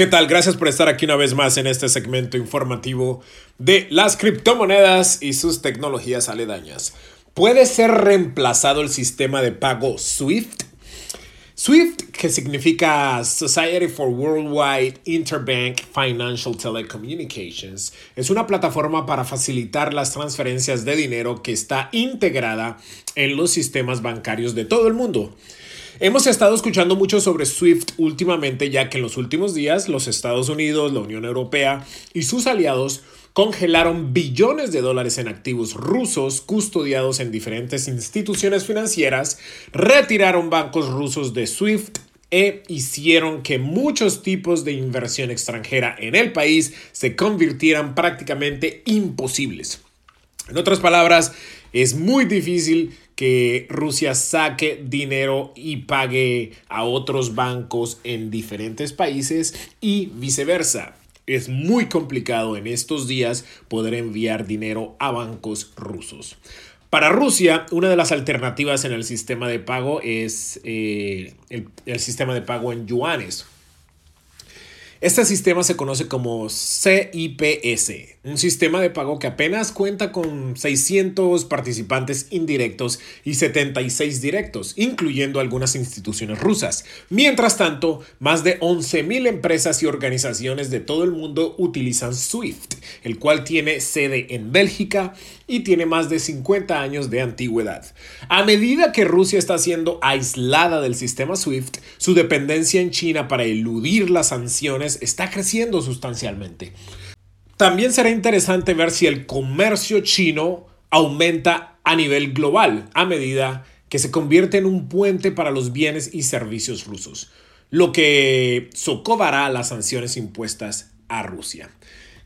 ¿Qué tal? Gracias por estar aquí una vez más en este segmento informativo de las criptomonedas y sus tecnologías aledañas. ¿Puede ser reemplazado el sistema de pago SWIFT? SWIFT, que significa Society for Worldwide Interbank Financial Telecommunications, es una plataforma para facilitar las transferencias de dinero que está integrada en los sistemas bancarios de todo el mundo. Hemos estado escuchando mucho sobre SWIFT últimamente, ya que en los últimos días los Estados Unidos, la Unión Europea y sus aliados congelaron billones de dólares en activos rusos custodiados en diferentes instituciones financieras, retiraron bancos rusos de SWIFT e hicieron que muchos tipos de inversión extranjera en el país se convirtieran prácticamente imposibles. En otras palabras, es muy difícil que Rusia saque dinero y pague a otros bancos en diferentes países y viceversa. Es muy complicado en estos días poder enviar dinero a bancos rusos. Para Rusia, una de las alternativas en el sistema de pago es eh, el, el sistema de pago en yuanes este sistema se conoce como CIPS, un sistema de pago que apenas cuenta con 600 participantes indirectos y 76 directos, incluyendo algunas instituciones rusas. Mientras tanto, más de 11.000 empresas y organizaciones de todo el mundo utilizan SWIFT, el cual tiene sede en Bélgica y tiene más de 50 años de antigüedad. A medida que Rusia está siendo aislada del sistema SWIFT, su dependencia en China para eludir las sanciones está creciendo sustancialmente. También será interesante ver si el comercio chino aumenta a nivel global a medida que se convierte en un puente para los bienes y servicios rusos, lo que socovará las sanciones impuestas a Rusia.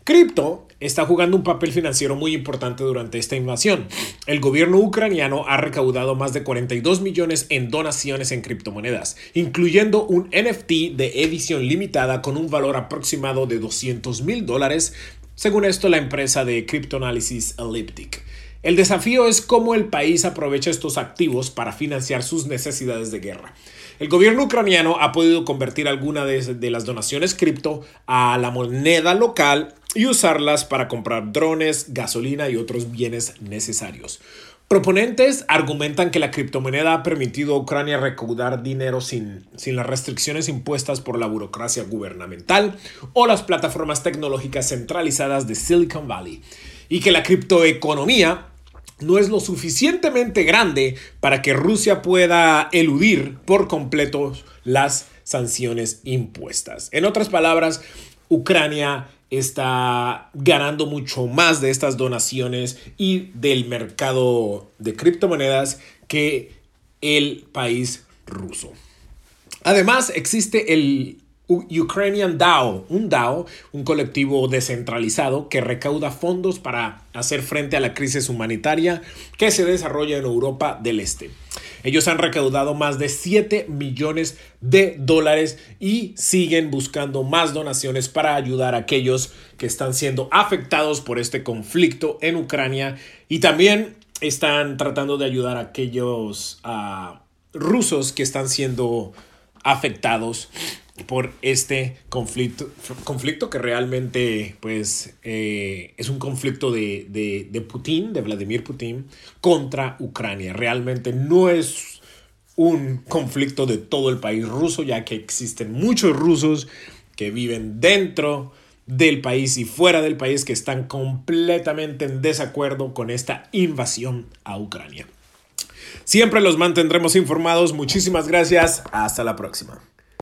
Cripto está jugando un papel financiero muy importante durante esta invasión. El gobierno ucraniano ha recaudado más de 42 millones en donaciones en criptomonedas, incluyendo un NFT de edición limitada con un valor aproximado de 200 mil dólares, según esto la empresa de criptoanálisis Elliptic. El desafío es cómo el país aprovecha estos activos para financiar sus necesidades de guerra. El gobierno ucraniano ha podido convertir alguna de, de las donaciones cripto a la moneda local y usarlas para comprar drones, gasolina y otros bienes necesarios. Proponentes argumentan que la criptomoneda ha permitido a Ucrania recaudar dinero sin, sin, las restricciones impuestas por la burocracia gubernamental o las plataformas tecnológicas centralizadas de Silicon Valley, y que la criptoeconomía no es lo suficientemente grande para que Rusia pueda eludir por completo las sanciones impuestas. En otras palabras, Ucrania está ganando mucho más de estas donaciones y del mercado de criptomonedas que el país ruso. Además, existe el Ukrainian DAO, un DAO, un colectivo descentralizado que recauda fondos para hacer frente a la crisis humanitaria que se desarrolla en Europa del Este. Ellos han recaudado más de 7 millones de dólares y siguen buscando más donaciones para ayudar a aquellos que están siendo afectados por este conflicto en Ucrania y también están tratando de ayudar a aquellos uh, rusos que están siendo afectados por este conflicto, conflicto que realmente pues, eh, es un conflicto de, de, de, Putin, de Vladimir Putin, contra Ucrania. Realmente no es un conflicto de todo el país ruso, ya que existen muchos rusos que viven dentro del país y fuera del país que están completamente en desacuerdo con esta invasión a Ucrania. Siempre los mantendremos informados. Muchísimas gracias. Hasta la próxima.